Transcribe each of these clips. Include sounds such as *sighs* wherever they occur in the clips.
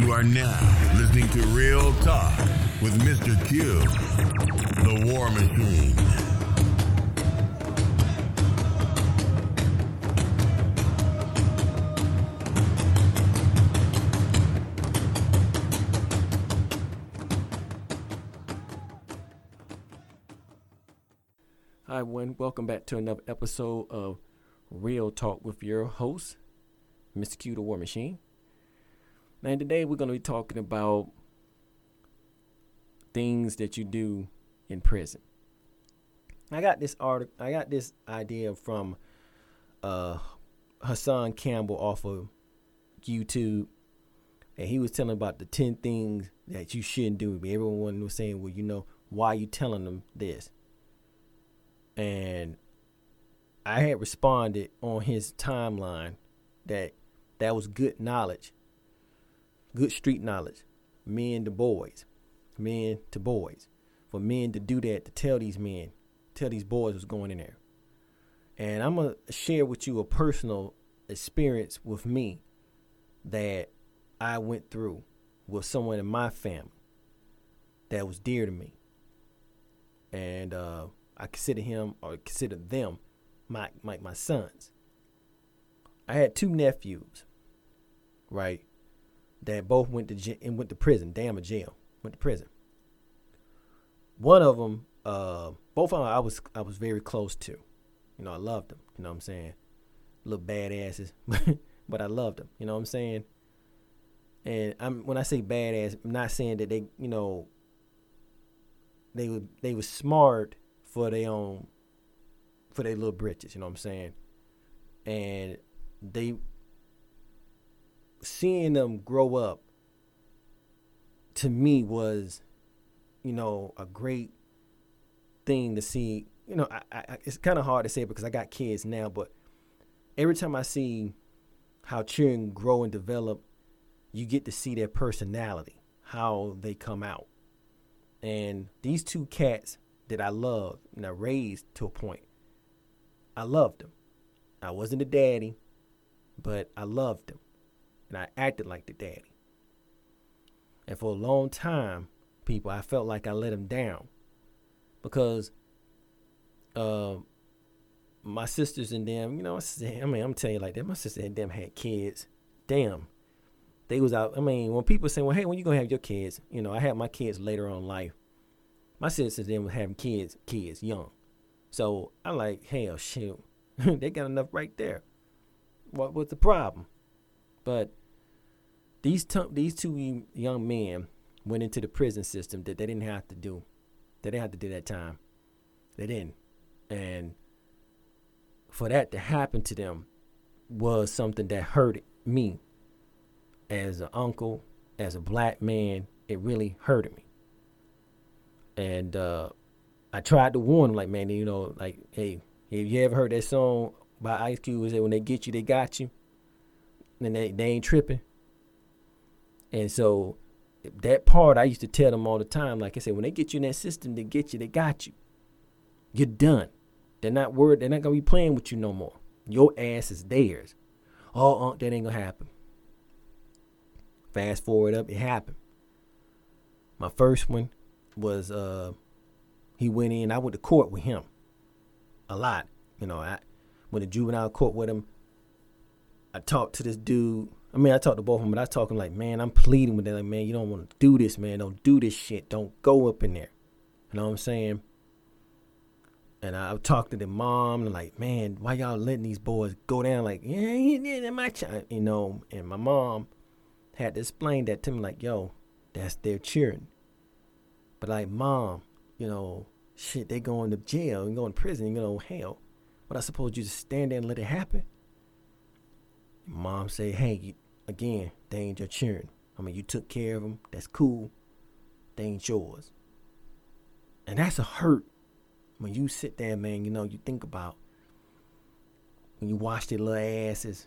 You are now listening to Real Talk with Mr. Q, the War Machine. Hi, everyone. Welcome back to another episode of Real Talk with your host, Mr. Q, the War Machine. And today we're going to be talking about things that you do in prison. I got this article. I got this idea from uh, Hassan Campbell off of YouTube, and he was telling about the ten things that you shouldn't do. Everyone was saying, "Well, you know, why are you telling them this?" And I had responded on his timeline that that was good knowledge, good street knowledge, men to boys, men to boys, for men to do that to tell these men, tell these boys what's going in there. And I'm gonna share with you a personal experience with me that I went through with someone in my family that was dear to me, and uh, I consider him or consider them my my my sons. I had two nephews, right, that both went to and went to prison. Damn a jail, went to prison. One of them, uh, both of them, I was I was very close to. You know, I loved them. You know what I'm saying? Little badasses, *laughs* but I loved them. You know what I'm saying? And I'm when I say badass, I'm not saying that they, you know, they were they were smart for their own for their little britches, you know what I'm saying? And they seeing them grow up to me was, you know, a great thing to see. You know, I, I, it's kind of hard to say because I got kids now, but every time I see how children grow and develop, you get to see their personality, how they come out. And these two cats that I loved and I raised to a point, I loved them. I wasn't a daddy, but I loved them. And I acted like the daddy. And for a long time, people, I felt like I let them down. Because uh, my sisters and them, you know, I mean, I'm telling you like that. My sister and them had kids. Damn. They was out. I mean, when people say, well, hey, when you gonna have your kids? You know, I had my kids later on life. My sisters then was having kids, kids young. So I'm like, hell, shit, *laughs* they got enough right there. What was the problem? But these t- these two young men went into the prison system that they didn't have to do. They didn't have to do that time. They didn't, and for that to happen to them was something that hurted me as an uncle, as a black man. It really hurted me, and uh, I tried to warn them, like, man, you know, like, hey, have you ever heard that song by Ice Cube? Is that when they get you, they got you, and they they ain't tripping. And so that part I used to tell them all the time. Like I said, when they get you in that system, they get you, they got you. You're done. They're not worried. They're not gonna be playing with you no more. Your ass is theirs. Oh, uh, that ain't gonna happen. Fast forward up, it happened. My first one was uh he went in. I went to court with him a lot. You know, I went to juvenile court with him. I talked to this dude. I mean, I talked to both of them, but I talk him like, man, I'm pleading with them. Like, man, you don't want to do this, man. Don't do this shit. Don't go up in there. You know what I'm saying? And I talked to the mom and like, man, why y'all letting these boys go down? Like, yeah, yeah, my child, you know. And my mom had to explain that to me, like, yo, that's their children. But like, mom, you know, shit, they going to jail and going to prison go to hell. But I suppose you just stand there and let it happen. Mom say, hey, you, again, they ain't your children. I mean, you took care of them. That's cool. They ain't yours. And that's a hurt when you sit there, man. You know, you think about when you wash their little asses,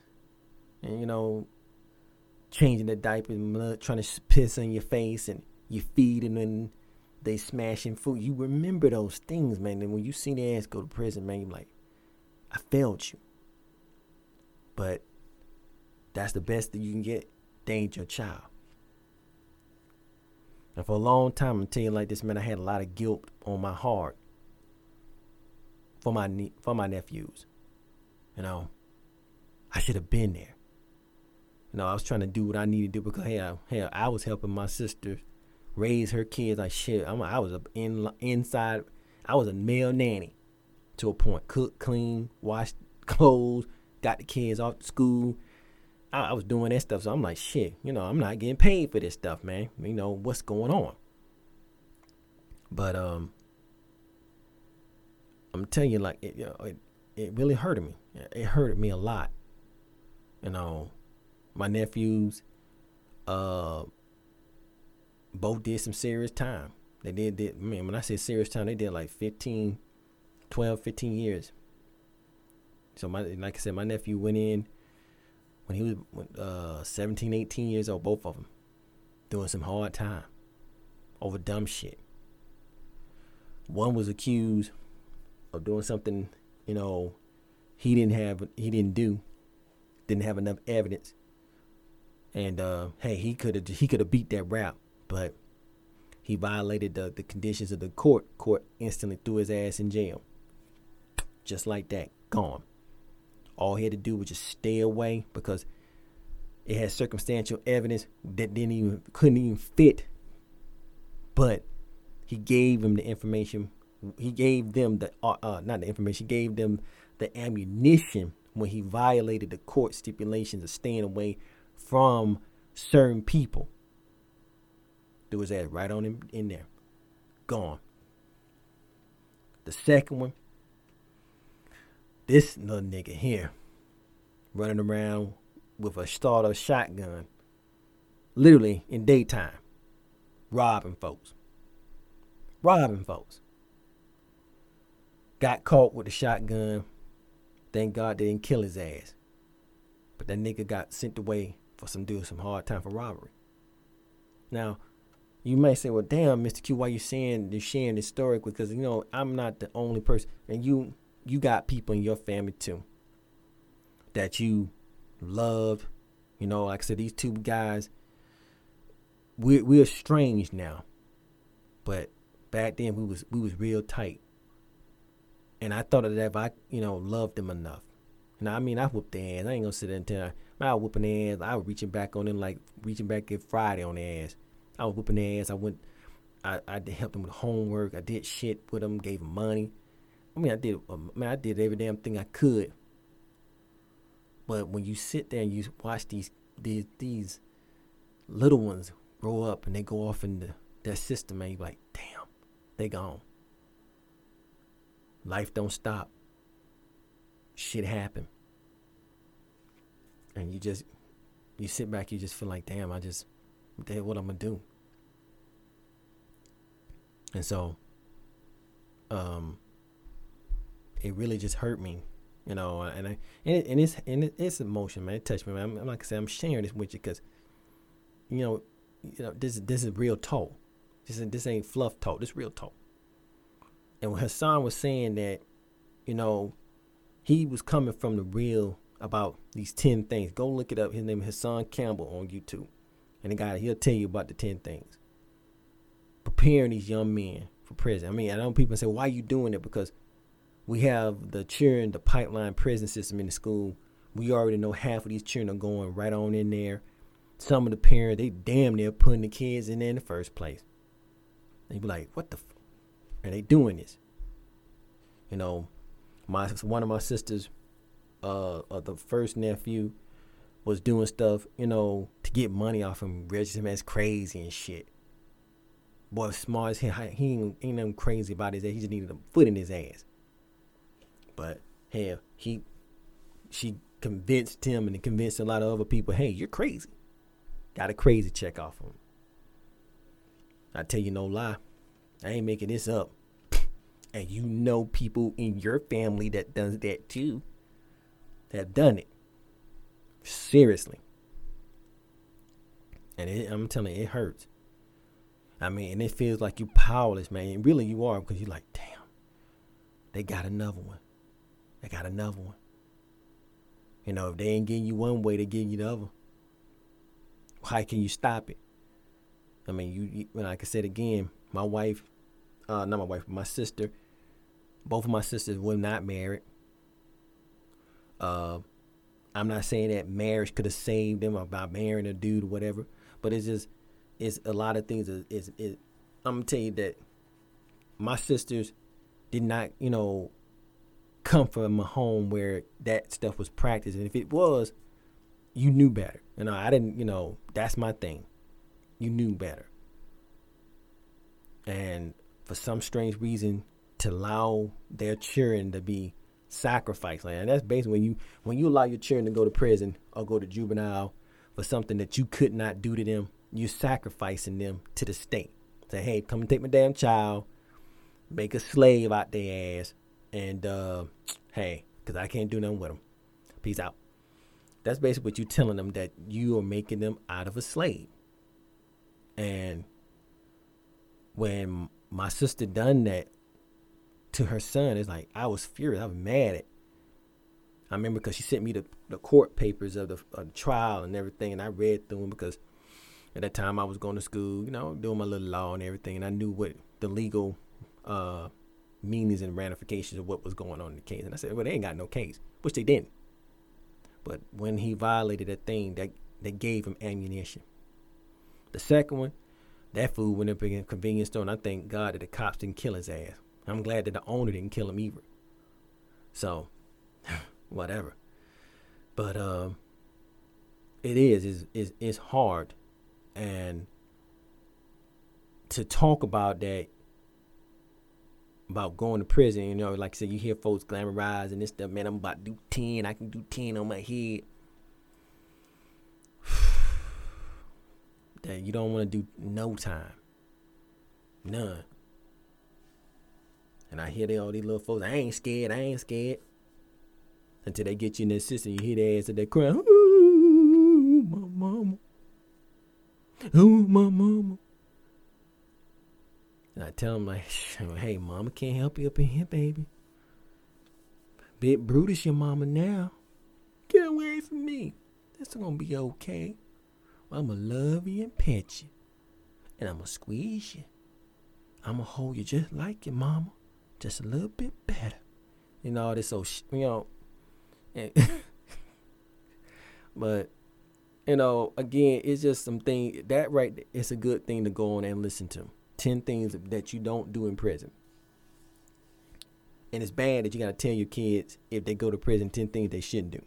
and you know, changing the diapers, blood, trying to piss on your face, and you feeding and they smashing food. You remember those things, man. And when you see their ass go to prison, man, you're like, I failed you. But that's the best that you can get. They ain't your child. And for a long time, I'm telling you like this, man, I had a lot of guilt on my heart for my ne- for my nephews. You know, I should have been there. You know, I was trying to do what I needed to do because hey, hell, I was helping my sister raise her kids like shit. I'm, I was a in, inside. I was a male nanny to a point. Cook, clean, wash *laughs* clothes, got the kids off to school. I, I was doing that stuff, so I'm like, shit. You know, I'm not getting paid for this stuff, man. You know what's going on. But um, I'm telling you, like it, you know, it, it really hurted me. It hurted me a lot. You know, my nephews, uh, both did some serious time. They did, did man, when I say serious time, they did like 15, 12, 15 years. So my, like I said, my nephew went in when he was uh, 17, 18 years old, both of them, doing some hard time over dumb shit. One was accused of doing something, you know, he didn't have, he didn't do, didn't have enough evidence. And uh, hey, he could have, he could have beat that rap, but he violated the, the conditions of the court. Court instantly threw his ass in jail. Just like that, gone. All he had to do was just stay away because it had circumstantial evidence that didn't even couldn't even fit. But he gave him the information. He gave them the uh, uh, not the information. He gave them the ammunition when he violated the court stipulations of staying away from certain people. Threw his ass right on him in there. Gone. The second one, this little nigga here, running around with a starter shotgun, literally in daytime, robbing folks. Robbing folks. Got caught with the shotgun. Thank God they didn't kill his ass. But that nigga got sent away for some doing some hard time for robbery. Now, you might say, "Well, damn, Mr. Q, why you saying you sharing this story?" Because you know I'm not the only person, and you you got people in your family too that you love. You know, like I said, these two guys, we're we're estranged now, but back then we was we was real tight, and I thought of that if I you know loved them enough, now I mean I whooped their ass. I ain't gonna sit there and tell. I was whooping their ass. I was reaching back on them like reaching back at Friday on their ass. I was whooping their ass. I went. I I helped them with homework. I did shit with them. Gave them money. I mean, I did. Um, man, I did every damn thing I could. But when you sit there and you watch these these these little ones grow up and they go off in the, that system, and you're like, damn, they gone. Life don't stop. Shit happen. And you just you sit back, you just feel like, damn, I just did what I'm gonna do. And so, um, it really just hurt me, you know. And I and, it, and it's and it, it's emotion, man. It touched me, man. I'm, like I said, I'm sharing this with you because, you know, you know this this is real talk. This is, this ain't fluff talk. This real talk. And when Hassan was saying that, you know, he was coming from the real about these ten things. Go look it up. His name is Hassan Campbell on YouTube, and the guy he'll tell you about the ten things. Preparing these young men for prison. I mean, I know people say, "Why are you doing it?" Because we have the children, the pipeline prison system in the school. We already know half of these children are going right on in there. Some of the parents, they damn near putting the kids in there in the first place. They be like, what the f-? are they doing this? You know, my one of my sisters, uh, uh, the first nephew, was doing stuff, you know, to get money off him, register him as crazy and shit. Boy, smart as hell. He ain't, ain't nothing crazy about his ass. He just needed a foot in his ass. But hell, he she convinced him and convinced a lot of other people, hey, you're crazy. Got a crazy check off him. I tell you no lie. I ain't making this up. And you know people in your family that does that too. Have done it. Seriously. And it, I'm telling you, it hurts. I mean, and it feels like you're powerless, man. And really you are because you're like, damn, they got another one. They got another one. You know, if they ain't getting you one way, they're getting you the other. How can you stop it? I mean, you, you like I said again, my wife, uh, not my wife, my sister, both of my sisters were not married. Uh, I'm not saying that marriage could have saved them about marrying a dude or whatever, but it's just it's a lot of things. Is, is, is I'm gonna tell you that my sisters did not, you know, come from a home where that stuff was practiced, and if it was, you knew better. You know, I didn't. You know, that's my thing. You knew better, and for some strange reason, to allow their children to be sacrificed, and that's basically when you when you allow your children to go to prison or go to juvenile for something that you could not do to them, you're sacrificing them to the state. Say, hey, come and take my damn child, make a slave out their ass, and uh, hey, because I can't do nothing with them. Peace out. That's basically what you're telling them that you are making them out of a slave. And when my sister done that to her son, it's like I was furious. I was mad at. I remember because she sent me the, the court papers of the, of the trial and everything, and I read through them because at that time I was going to school, you know, doing my little law and everything, and I knew what the legal uh, meanings and ramifications of what was going on in the case. And I said, well, they ain't got no case, which they didn't. But when he violated a thing, that they gave him ammunition. The second one, that fool went up in a convenience store, and I thank God that the cops didn't kill his ass. I'm glad that the owner didn't kill him either. So, *sighs* whatever. But um, it is is is it's hard, and to talk about that about going to prison. You know, like I said, you hear folks glamorize and this stuff. Man, I'm about to do ten. I can do ten on my head. *sighs* that you don't want to do no time, none. And I hear they all these little folks. I ain't scared. I ain't scared. Until they get you in the system, you hear their ass at that crying. Ooh, my mama. Ooh, my mama. And I tell him *laughs* like, hey, mama can't help you up in here, baby. Bit brutish, your mama now. Get away from me. This gonna be okay. I'ma love you and pet you. And I'ma squeeze you. I'ma hold you just like your mama. Just a little bit better. Know, all this so, sh- you know. *laughs* but, you know, again, it's just something, that right, it's a good thing to go on and listen to. 10 things that you don't do in prison. And it's bad that you got to tell your kids if they go to prison 10 things they shouldn't do.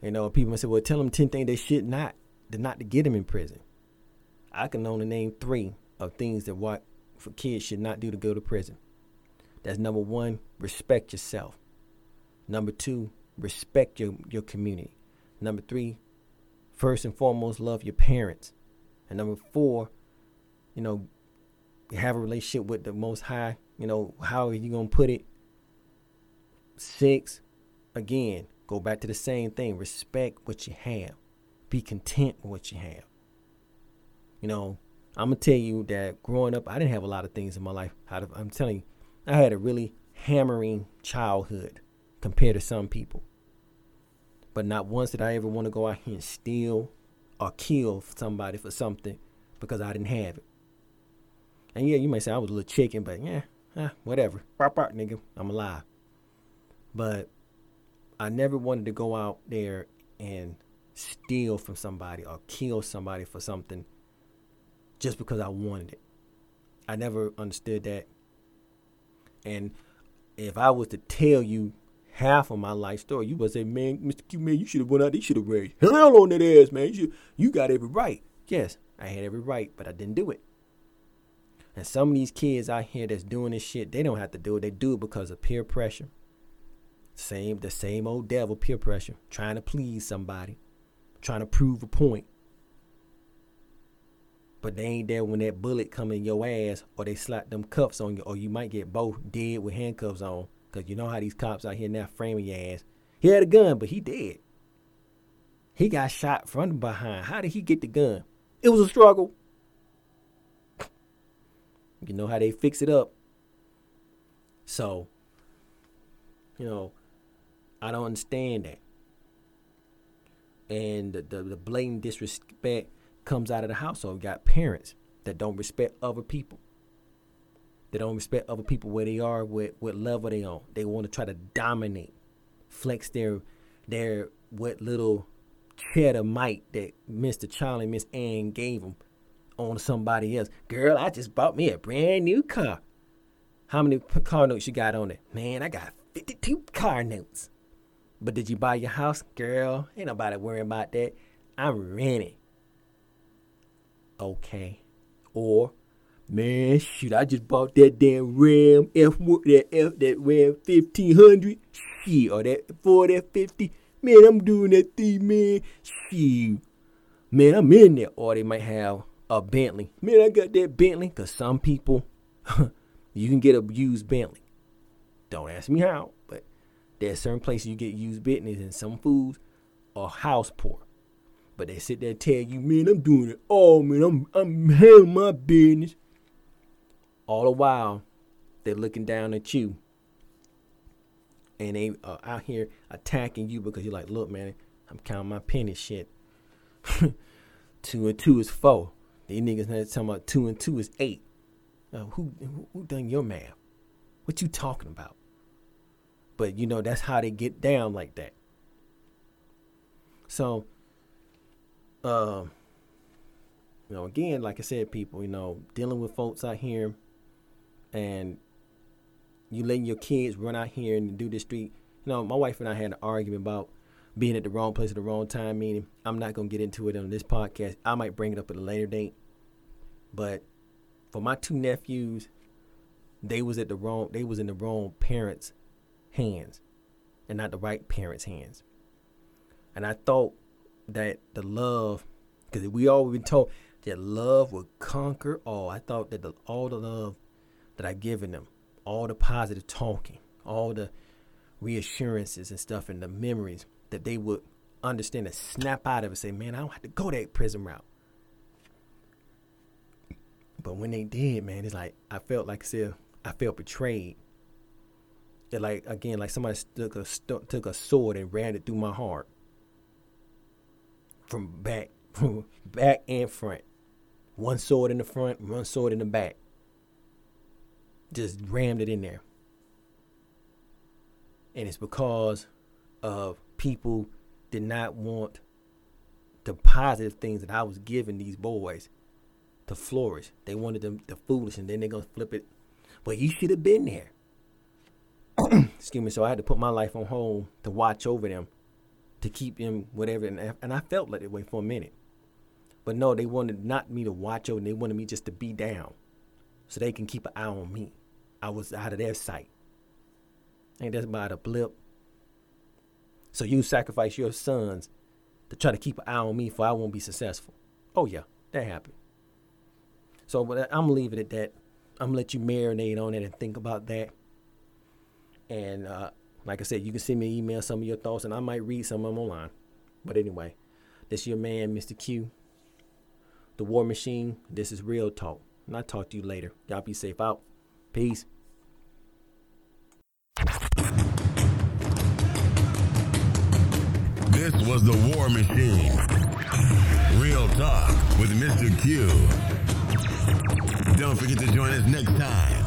You know, people say, well, tell them 10 things they should not, not to get them in prison. I can only name three of things that what for kids should not do to go to prison. That's number one, respect yourself. Number two, respect your, your community. Number three, first and foremost, love your parents. And number four, you know, have a relationship with the Most High. You know, how are you gonna put it? Six, again, go back to the same thing. Respect what you have. Be content with what you have. You know, I'm gonna tell you that growing up, I didn't have a lot of things in my life. I'm telling you, I had a really hammering childhood compared to some people. But not once did I ever want to go out here and steal or kill somebody for something because I didn't have it. And yeah, you might say I was a little chicken, but yeah, eh, whatever. Bark, bark, nigga. I'm alive. But I never wanted to go out there and steal from somebody or kill somebody for something just because I wanted it. I never understood that. And if I was to tell you half of my life story, you would say, man, Mr. Q, man, you should have went out, you should have raised hell on that ass, man. You, you got every right. Yes, I had every right, but I didn't do it. And some of these kids out here that's doing this shit, they don't have to do it. They do it because of peer pressure. Same, the same old devil, peer pressure, trying to please somebody, trying to prove a point. But they ain't there when that bullet come in your ass, or they slap them cuffs on you, or you might get both dead with handcuffs on. Cause you know how these cops out here now framing your ass. He had a gun, but he dead. He got shot from behind. How did he get the gun? It was a struggle. You know how they fix it up. So, you know, I don't understand that. And the, the, the blatant disrespect comes out of the household. You got parents that don't respect other people. They don't respect other people where they are, what what level they on. They want to try to dominate, flex their their what little cheddar might that Mr. Charlie Miss Ann gave them on somebody else. Girl, I just bought me a brand new car. How many car notes you got on it? Man, I got 52 car notes. But did you buy your house? Girl, ain't nobody worrying about that. I'm renting. Okay. Or, man, shoot, I just bought that damn Ram F that F that Ram 1500. Shit, or that Ford F50. Man, I'm doing that thing, man. Shit. Man, I'm in there. Or they might have a Bentley. Man, I got that Bentley. Because some people, *laughs* you can get a used Bentley. Don't ask me how, but there's certain places you get used Bentleys and some foods are house poor. But they sit there and tell you, man, I'm doing it all, man. I'm I'm handling my business. All the while, they're looking down at you. And they are out here attacking you because you're like, look, man, I'm counting my pennies shit. *laughs* two and two is four. These niggas now talking about two and two is eight. Uh, who, who who done your math? What you talking about? But you know that's how they get down like that. So um, you know, again, like I said, people, you know, dealing with folks out here and you letting your kids run out here and do the street. You know, my wife and I had an argument about being at the wrong place at the wrong time, meaning I'm not gonna get into it on this podcast. I might bring it up at a later date. But for my two nephews, they was at the wrong they was in the wrong parents' hands and not the right parents' hands. And I thought that the love, because we all been told that love would conquer all. I thought that the, all the love that I given them, all the positive talking, all the reassurances and stuff, and the memories that they would understand and snap out of it, say, "Man, I don't have to go that prison route." But when they did, man, it's like I felt like I I felt betrayed. That like again, like somebody took a took a sword and ran it through my heart from back, *laughs* from back and front. One sword in the front, one sword in the back. Just rammed it in there. And it's because of people did not want the positive things that I was giving these boys to flourish. They wanted them the foolish, and then they're gonna flip it. Well, you should have been there. *coughs* Excuse me. So I had to put my life on hold to watch over them to keep them whatever. And, and I felt like that way for a minute. But no, they wanted not me to watch over. They wanted me just to be down, so they can keep an eye on me. I was out of their sight. Ain't that about a blip? So you sacrifice your sons to try to keep an eye on me, for I won't be successful. Oh yeah, that happened. So, I'm leaving it at that. I'm gonna let you marinate on it and think about that. And uh, like I said, you can send me an email some of your thoughts, and I might read some of them online. But anyway, this your man, Mr. Q, the War Machine. This is Real Talk. And I'll talk to you later. Y'all be safe out. Peace. Was the War Machine. Real Talk with Mr. Q. Don't forget to join us next time